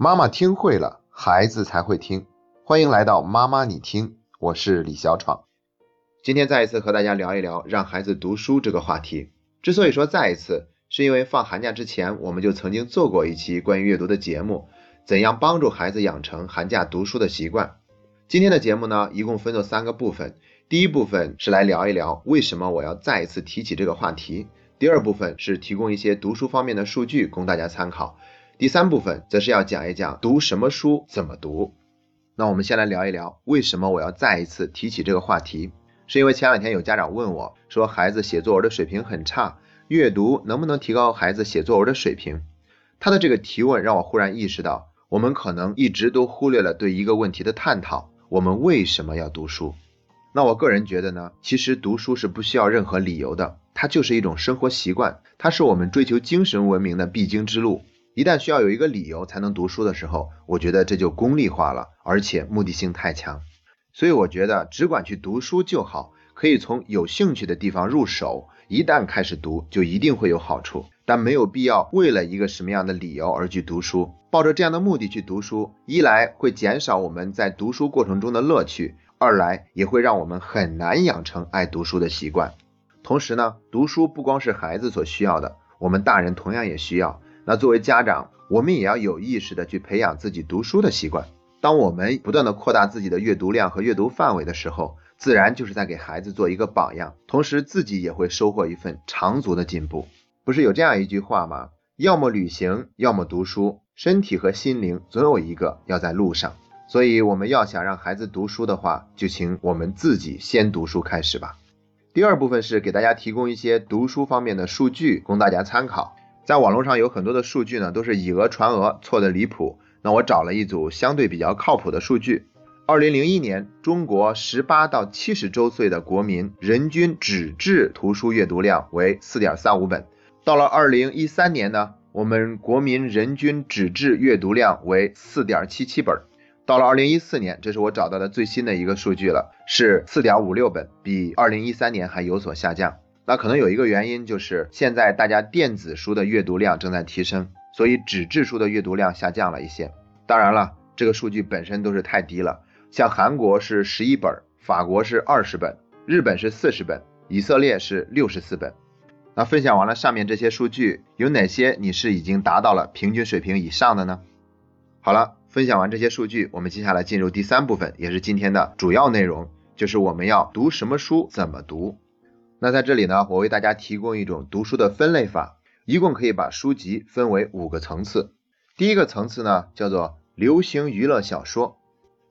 妈妈听会了，孩子才会听。欢迎来到妈妈你听，我是李小闯。今天再一次和大家聊一聊让孩子读书这个话题。之所以说再一次，是因为放寒假之前我们就曾经做过一期关于阅读的节目，怎样帮助孩子养成寒假读书的习惯。今天的节目呢，一共分作三个部分。第一部分是来聊一聊为什么我要再一次提起这个话题。第二部分是提供一些读书方面的数据供大家参考。第三部分则是要讲一讲读什么书怎么读。那我们先来聊一聊为什么我要再一次提起这个话题，是因为前两天有家长问我说，孩子写作文的水平很差，阅读能不能提高孩子写作文的水平？他的这个提问让我忽然意识到，我们可能一直都忽略了对一个问题的探讨：我们为什么要读书？那我个人觉得呢，其实读书是不需要任何理由的，它就是一种生活习惯，它是我们追求精神文明的必经之路。一旦需要有一个理由才能读书的时候，我觉得这就功利化了，而且目的性太强。所以我觉得只管去读书就好，可以从有兴趣的地方入手，一旦开始读就一定会有好处。但没有必要为了一个什么样的理由而去读书，抱着这样的目的去读书，一来会减少我们在读书过程中的乐趣，二来也会让我们很难养成爱读书的习惯。同时呢，读书不光是孩子所需要的，我们大人同样也需要。那作为家长，我们也要有意识的去培养自己读书的习惯。当我们不断的扩大自己的阅读量和阅读范围的时候，自然就是在给孩子做一个榜样，同时自己也会收获一份长足的进步。不是有这样一句话吗？要么旅行，要么读书，身体和心灵总有一个要在路上。所以我们要想让孩子读书的话，就请我们自己先读书开始吧。第二部分是给大家提供一些读书方面的数据，供大家参考。在网络上有很多的数据呢，都是以讹传讹，错的离谱。那我找了一组相对比较靠谱的数据。二零零一年，中国十八到七十周岁的国民人均纸质图书阅读量为四点三五本。到了二零一三年呢，我们国民人均纸质阅读量为四点七七本。到了二零一四年，这是我找到的最新的一个数据了，是四点五六本，比二零一三年还有所下降。那可能有一个原因，就是现在大家电子书的阅读量正在提升，所以纸质书的阅读量下降了一些。当然了，这个数据本身都是太低了。像韩国是十一本，法国是二十本，日本是四十本，以色列是六十四本。那分享完了上面这些数据，有哪些你是已经达到了平均水平以上的呢？好了，分享完这些数据，我们接下来进入第三部分，也是今天的主要内容，就是我们要读什么书，怎么读。那在这里呢，我为大家提供一种读书的分类法，一共可以把书籍分为五个层次。第一个层次呢，叫做流行娱乐小说。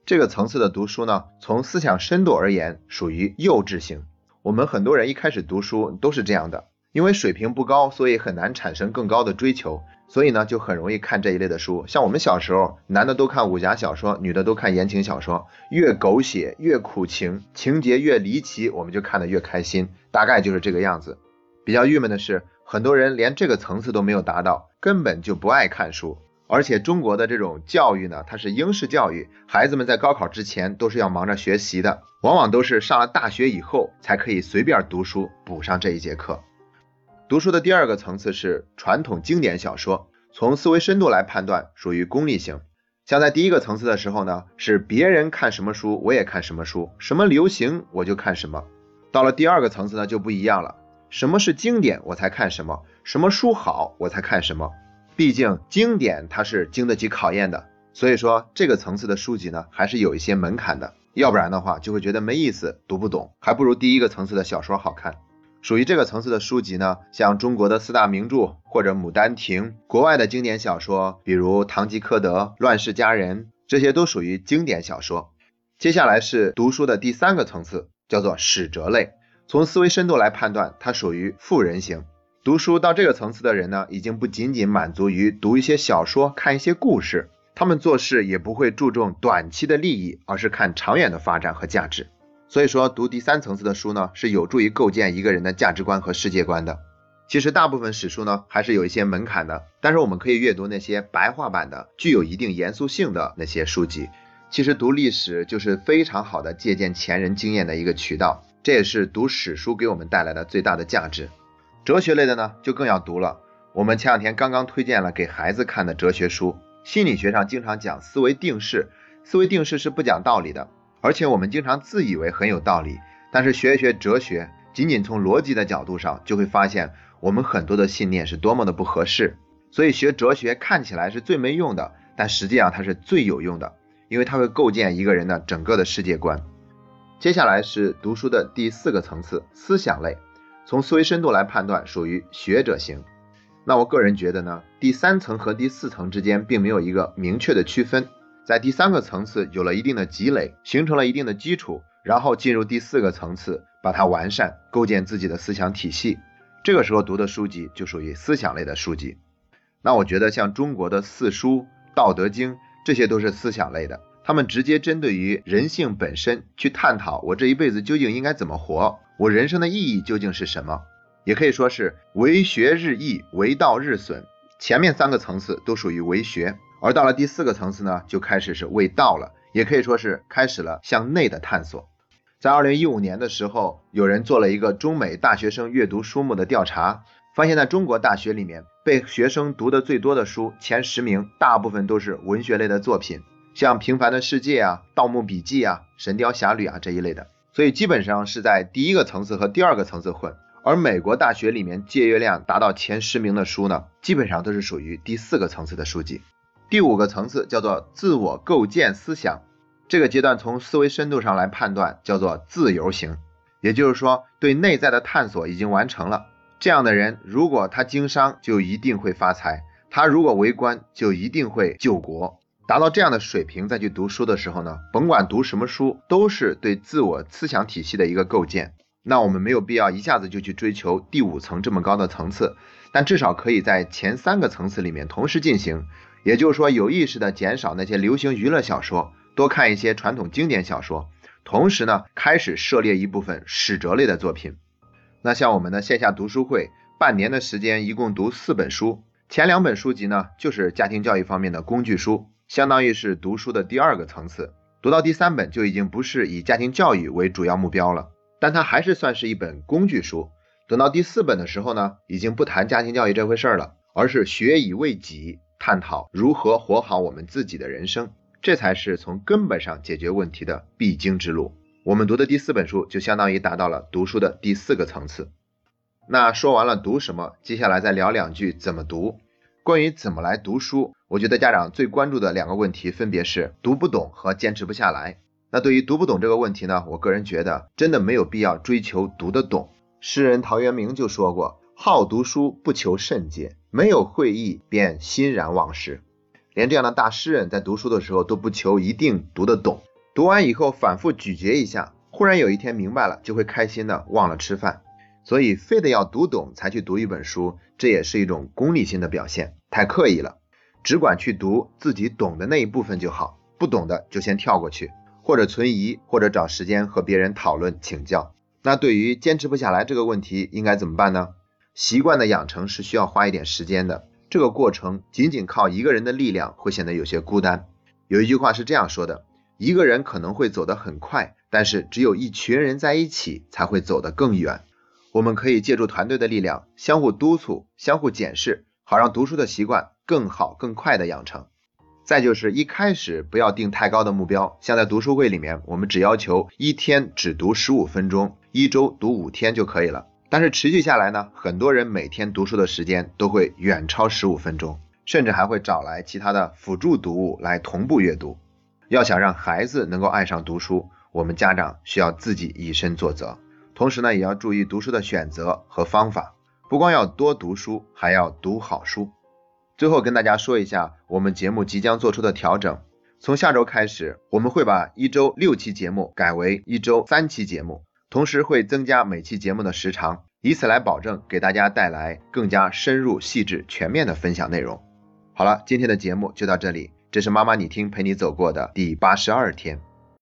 这个层次的读书呢，从思想深度而言，属于幼稚型。我们很多人一开始读书都是这样的。因为水平不高，所以很难产生更高的追求，所以呢就很容易看这一类的书。像我们小时候，男的都看武侠小说，女的都看言情小说，越狗血越苦情，情节越离奇，我们就看得越开心，大概就是这个样子。比较郁闷的是，很多人连这个层次都没有达到，根本就不爱看书。而且中国的这种教育呢，它是应试教育，孩子们在高考之前都是要忙着学习的，往往都是上了大学以后才可以随便读书补上这一节课。读书的第二个层次是传统经典小说，从思维深度来判断，属于功利型。像在第一个层次的时候呢，是别人看什么书，我也看什么书，什么流行我就看什么。到了第二个层次呢，就不一样了，什么是经典我才看什么，什么书好我才看什么。毕竟经典它是经得起考验的，所以说这个层次的书籍呢，还是有一些门槛的，要不然的话就会觉得没意思，读不懂，还不如第一个层次的小说好看。属于这个层次的书籍呢，像中国的四大名著或者《牡丹亭》，国外的经典小说，比如《堂吉诃德》《乱世佳人》，这些都属于经典小说。接下来是读书的第三个层次，叫做史哲类。从思维深度来判断，它属于富人型。读书到这个层次的人呢，已经不仅仅满足于读一些小说、看一些故事，他们做事也不会注重短期的利益，而是看长远的发展和价值。所以说，读第三层次的书呢，是有助于构建一个人的价值观和世界观的。其实，大部分史书呢，还是有一些门槛的。但是，我们可以阅读那些白话版的、具有一定严肃性的那些书籍。其实，读历史就是非常好的借鉴前人经验的一个渠道。这也是读史书给我们带来的最大的价值。哲学类的呢，就更要读了。我们前两天刚刚推荐了给孩子看的哲学书，心理学上经常讲思维定式，思维定式是不讲道理的，而且我们经常自以为很有道理，但是学一学哲学，仅仅从逻辑的角度上，就会发现我们很多的信念是多么的不合适。所以学哲学看起来是最没用的，但实际上它是最有用的，因为它会构建一个人的整个的世界观。接下来是读书的第四个层次，思想类，从思维深度来判断，属于学者型。那我个人觉得呢，第三层和第四层之间并没有一个明确的区分，在第三个层次有了一定的积累，形成了一定的基础，然后进入第四个层次，把它完善，构建自己的思想体系。这个时候读的书籍就属于思想类的书籍。那我觉得像中国的四书、道德经，这些都是思想类的，他们直接针对于人性本身去探讨，我这一辈子究竟应该怎么活，我人生的意义究竟是什么？也可以说是为学日益，为道日损。前面三个层次都属于为学，而到了第四个层次呢，就开始是为道了，也可以说是开始了向内的探索。在二零一五年的时候，有人做了一个中美大学生阅读书目的调查。发现，在中国大学里面，被学生读的最多的书前十名，大部分都是文学类的作品，像《平凡的世界》啊、《盗墓笔记》啊、《神雕侠侣》啊这一类的，所以基本上是在第一个层次和第二个层次混。而美国大学里面借阅量达到前十名的书呢，基本上都是属于第四个层次的书籍。第五个层次叫做自我构建思想，这个阶段从思维深度上来判断，叫做自由型，也就是说，对内在的探索已经完成了。这样的人，如果他经商，就一定会发财；他如果为官，就一定会救国。达到这样的水平再去读书的时候呢，甭管读什么书，都是对自我思想体系的一个构建。那我们没有必要一下子就去追求第五层这么高的层次，但至少可以在前三个层次里面同时进行。也就是说，有意识的减少那些流行娱乐小说，多看一些传统经典小说，同时呢，开始涉猎一部分史哲类的作品。那像我们的线下读书会，半年的时间一共读四本书，前两本书籍呢就是家庭教育方面的工具书，相当于是读书的第二个层次。读到第三本就已经不是以家庭教育为主要目标了，但它还是算是一本工具书。等到第四本的时候呢，已经不谈家庭教育这回事儿了，而是学以为己，探讨如何活好我们自己的人生，这才是从根本上解决问题的必经之路。我们读的第四本书就相当于达到了读书的第四个层次。那说完了读什么，接下来再聊两句怎么读。关于怎么来读书，我觉得家长最关注的两个问题分别是读不懂和坚持不下来。那对于读不懂这个问题呢，我个人觉得真的没有必要追求读得懂。诗人陶渊明就说过：“好读书不求甚解，没有会意便欣然忘食。”连这样的大诗人，在读书的时候都不求一定读得懂。读完以后反复咀嚼一下，忽然有一天明白了，就会开心的忘了吃饭。所以非得要读懂才去读一本书，这也是一种功利性的表现，太刻意了。只管去读自己懂的那一部分就好，不懂的就先跳过去，或者存疑，或者找时间和别人讨论请教。那对于坚持不下来这个问题，应该怎么办呢？习惯的养成是需要花一点时间的，这个过程仅仅靠一个人的力量会显得有些孤单。有一句话是这样说的。一个人可能会走得很快，但是只有一群人在一起才会走得更远。我们可以借助团队的力量，相互督促、相互检视，好让读书的习惯更好、更快的养成。再就是一开始不要定太高的目标，像在读书会里面，我们只要求一天只读十五分钟，一周读五天就可以了。但是持续下来呢，很多人每天读书的时间都会远超十五分钟，甚至还会找来其他的辅助读物来同步阅读。要想让孩子能够爱上读书，我们家长需要自己以身作则，同时呢，也要注意读书的选择和方法，不光要多读书，还要读好书。最后跟大家说一下，我们节目即将做出的调整，从下周开始，我们会把一周六期节目改为一周三期节目，同时会增加每期节目的时长，以此来保证给大家带来更加深入、细致、全面的分享内容。好了，今天的节目就到这里。这是妈妈你听陪你走过的第八十二天。